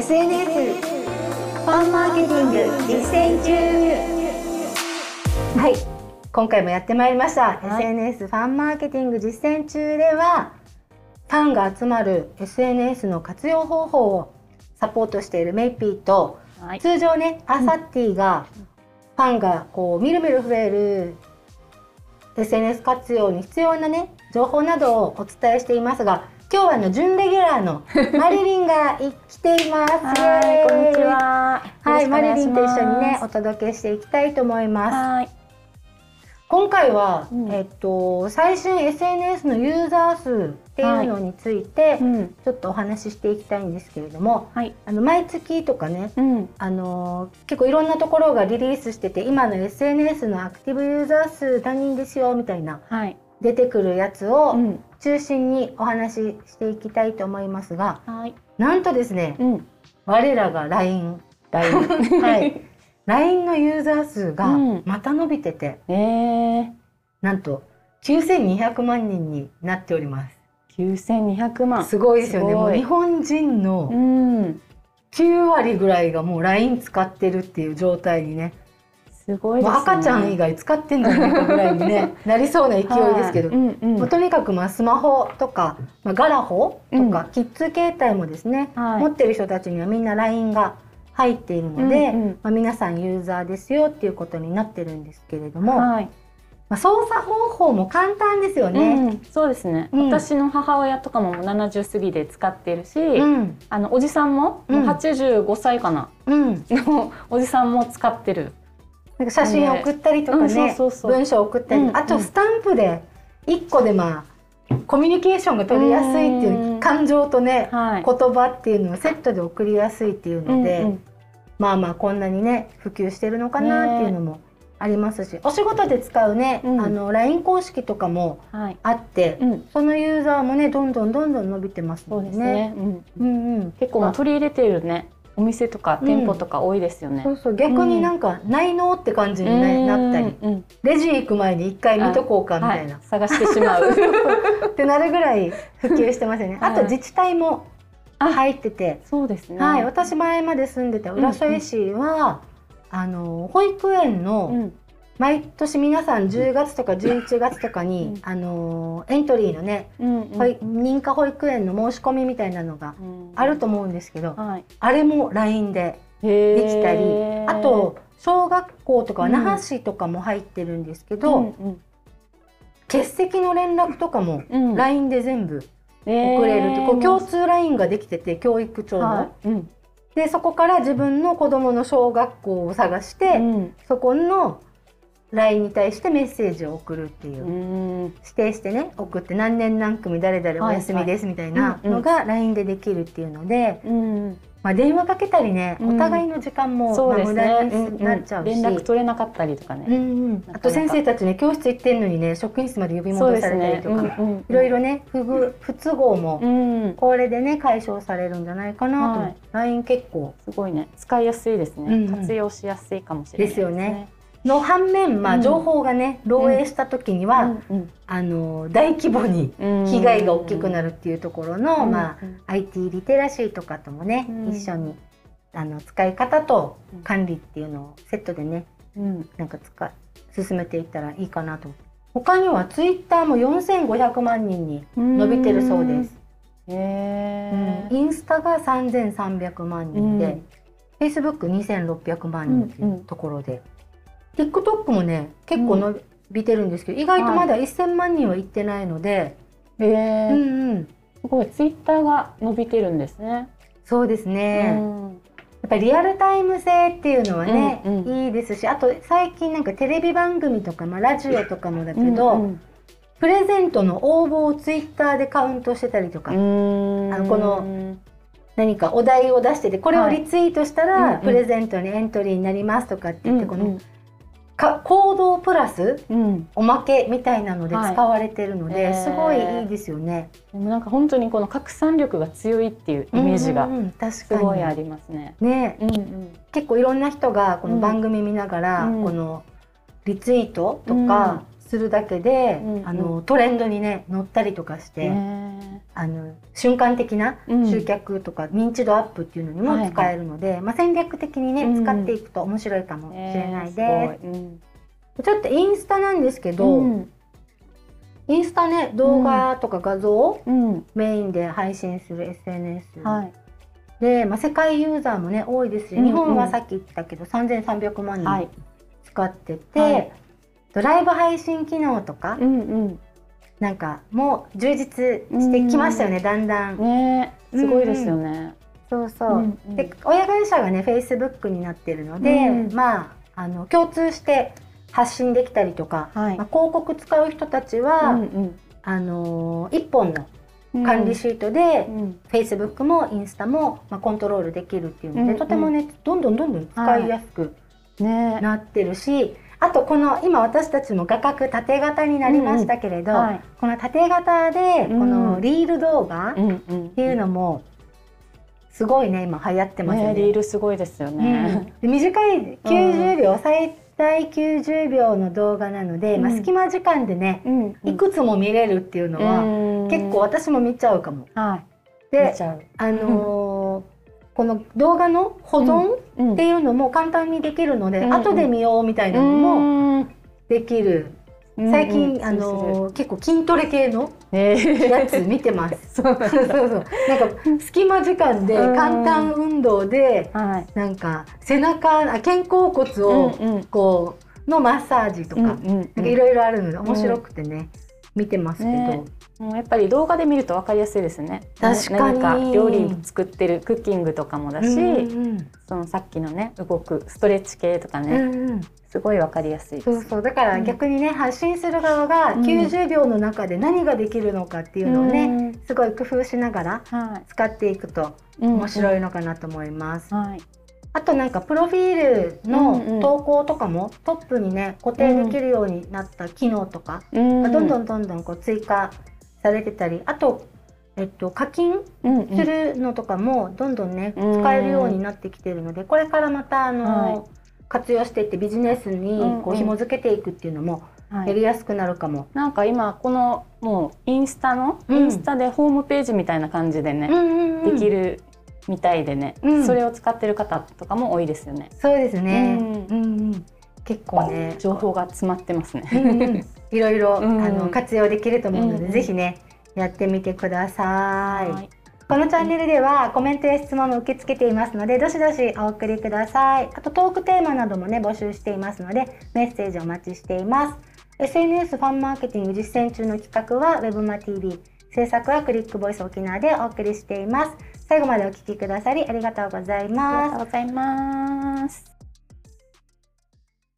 SNS ファンマーケティング実践中。はい。今回もやってまいりました、はい。SNS ファンマーケティング実践中ではファンが集まる SNS の活用方法をサポートしているメイピーとはい。通常ねアサッティがファンがこうみるみる増える SNS 活用に必要なね情報などをお伝えしていますが今日はあの準レギュラーのマリリンがい来ています。はい、こんにちは。はい、マリリンと一緒にねお届けしていきたいと思いまます。す。今回は、うんえっと最新 SNS のユーザー数っていうのについて、はい。うん。ちょっとお話ししていきたいんですけれども、はい。あの毎月とかねうん。あのー結構いろんなところがリリースしてて今の SNS のアクティブユーザー数他人ですよみたいなはい。出てくるやつをうん。中心にお話ししていきたいと思いますがはい。なんとですねうん。我らが LINE ライン。はい LINE のユーザー数がうんまた伸びてて、ええ。なんと9200万人になっております九千二百万。すごいですよねもう日本人うのん。9割ぐらいがもう LINE 使ってるっていう状態にねすごいね。赤ちゃん以外使ってんじゃないかぐらいに、ね、なりそうな勢いですけど、はい。うんうん。もうとにかくまあスマホとか、まあ、ガラホとか、キッズ携帯もですね、はい。持ってる人たちにはみんな LINE が入っているので、うんうん。まあ、皆さんユーザーですよっていうことになってるんですけれども、はい。まあ、操作方法も簡単ですよね。うん、そうですね、うん。私の母親とかももう70過ぎで使ってるし、うん、あのおじさんも、うん。もう85歳かなうん、のおじさんも使ってるなんか写真送ったりとかね、文章送ったり、うんあとスタンプで1個でまあコミュニケーションが取りやすいっていううん感情とね、はい。言葉っていうのをセットで送りやすいっていうので、まあまあこんなにね普及してるのかなっていうのもありますし、お仕事で使うね、うん。あの LINE 公式とかもはい。あって、うん、そのユーザーもねどんどんどんどん伸びてますのでね。ね、うん、うんうん、結構取り入れているねお店とかうん店舗とか多いですよね、そうそう逆になんかないのって感じにうんななったり、うん。レジ行く前に一回見とこうかみたいな、はい、探してしまう。ってなるぐらい普及してますよね。はい。あと自治体もあ入ってて、そうですね。はい、私前まで住んでた浦添市は、あの保育園の、うん毎年皆さん10月とか11月とかに、うん。あのエントリーのね、認可保育園の申し込みみたいなのがうん。あると思うんですけど、はい。あれも LINE ででできたり、あと小学校とかうん。那覇市とかも入ってるんですけど、欠席の連絡とかもうん。LINE で全部えー。送れるって、こう共通 LINE ができてて教育庁の、でそこから自分の子どもの小学校を探して、うん。そこの LINE に対してメッセージを送るっていう、うん。指定してね送って何年何組誰々お休みですみたいなのが LINE でできるっていうので、うんまあ、電話かけたりね、うん。お互いの時間も、無駄ね、になっちゃうし、連絡取れなかったりとかね、あと先生たちね教室行ってんのにね職員室まで呼び戻されたりとか、いろいろね不具不都合もうん。これでね解消されるんじゃないかなと、はい。LINE 結構。すごいね。使いやすいですね、活用しやすいかもしれないですよねの反面、まあ、うん。情報がね漏洩した時には、うん。あの大規模にうん。被害が大きくなるっていうところの、うん。まあ、IT リテラシーとかともね、うん。一緒にあの使い方とうん。管理っていうのをセットでねうん。なんか使い進めていったらいいかなと。他にはツイッターも4500万人に伸びてるそうです、へえうん。インスタが3300万人で、Facebook2600 万人っていうところで、TikTok もね結構伸びてるんですけど、意外とまだ1000万人はいってないので、へえうんうん。すごい。ツイッターが伸びてるんですね。そうですね、うん。やっぱりリアルタイム性っていうのはね、うんうん。いいですしあと最近なんかテレビ番組とか、まあ、ラジオとかもだけど、うんプレゼントの応募をツイッターでカウントしてたりとか、うん。あのこの何かお題を出しててこれをリツイートしたら、はいうん。うんプレゼントにエントリーになりますとかって言って、このうんか行動プラスうん、おまけみたいなのではい。使われてるので、へー。すごいいいですよね。でもなんか本当にこの拡散力が強いっていうイメージがすかに。ごいありますね。ね。うんうん。結構いろんな人がこの番組見ながら、うん。このリツイートとか、するだけで、うんうん。あのトレンドにね乗ったりとかして、ねあの瞬間的なうん。集客とか認知度アップっていうのにも使えるので、まあ、戦略的にね、うん。使っていくと面白いかもしれないです。ちょっとインスタなんですけど、うん。インスタね動画とか画像をうん。メインで配信する SNS はい。で、まあ、世界ユーザーもね多いですし、うんうん。日本はさっき言ったけど3300万はい。人使ってて、はいとライブ配信機能とか、うんうん。なんかもう充実してきましたよね、だんだん。ねすごいですよね。そうそう、うんうん。で親会社がね Facebook になってるので、うんまああの共通して発信できたりとか、はい。まあ、広告使う人たちは、うんあのー一本のうん管理シートで、うん。Facebook もインスタも、まあ、コントロールできるっていうので、うんうん。とてもねどんどんどんどん使いやすくね。なってるし、あとこの今私たちも画角縦型になりましたけれど、はい。この縦型でこのリール動画っうんうん。ていうのもすごいね今流行ってますよね。ねリールすごいですようん。短い90秒、最大90秒の動画なので、まあ、うん隙間時間でね、うんいくつも見れるっていうのは、結構私も見ちゃうかも。はい。であのーこの動画の保存うん。っていうのも簡単にできるので、うん後で見ようみたいなのももできる、最近、あのー結構筋トレ系のやつ見てます。そうそうそうなんか隙間時間でうん。簡単運動ではい。なんか背中あ肩甲骨をうんうん。こうのマッサージとかいろいろあるので面白くてね、見てますけど、ねもうやっぱり動画で見ると分かりやすいですね。確かに何か料理作ってるクッキングとかもだし、うんうんそのさっきのね動くストレッチ系とかうんね、うんうんすごい分かりやすいです。そうそうだから逆にね、発信する側がうん90秒の中で何ができるのかっていうのをね、うんすごい工夫しながらは使っていくとい。面白い。いのかなと思います。はい。あとなんかプロフィールうんうんの投稿とかもトップにね固定できるようになった機能とか、うんどんどんどんどんこう追加されてたりあと、えっと、課金うんうんするのとかもどんどんね、うん使えるようになってきてるのでこれからまたあの、はい活用していってビジネスにこうんうんう紐付けていくっていうのもはいやりやすくなるかも。なんか今このもうインスタの、うんインスタでホームページみたいな感じでね、うんうんうんできるみたいでね、うんそれを使ってる方とかも多いですよね。そうですね、ううんうん結構ね情報が詰まってますね。うんうんいろいろ、うん。あの活用できると思うので、うん。うんぜひねやってみてください。はい。このチャンネルではコメントや質問も受け付けていますのでどしどしお送りください。あとトークテーマなどもね募集していますのでメッセージお待ちしています。SNS ファンマーケティング実践中の企画は WebmaTV 制作はクリックボイス沖縄でお送りしています。最後までお聞きくださりありがとうございありますがとうございます。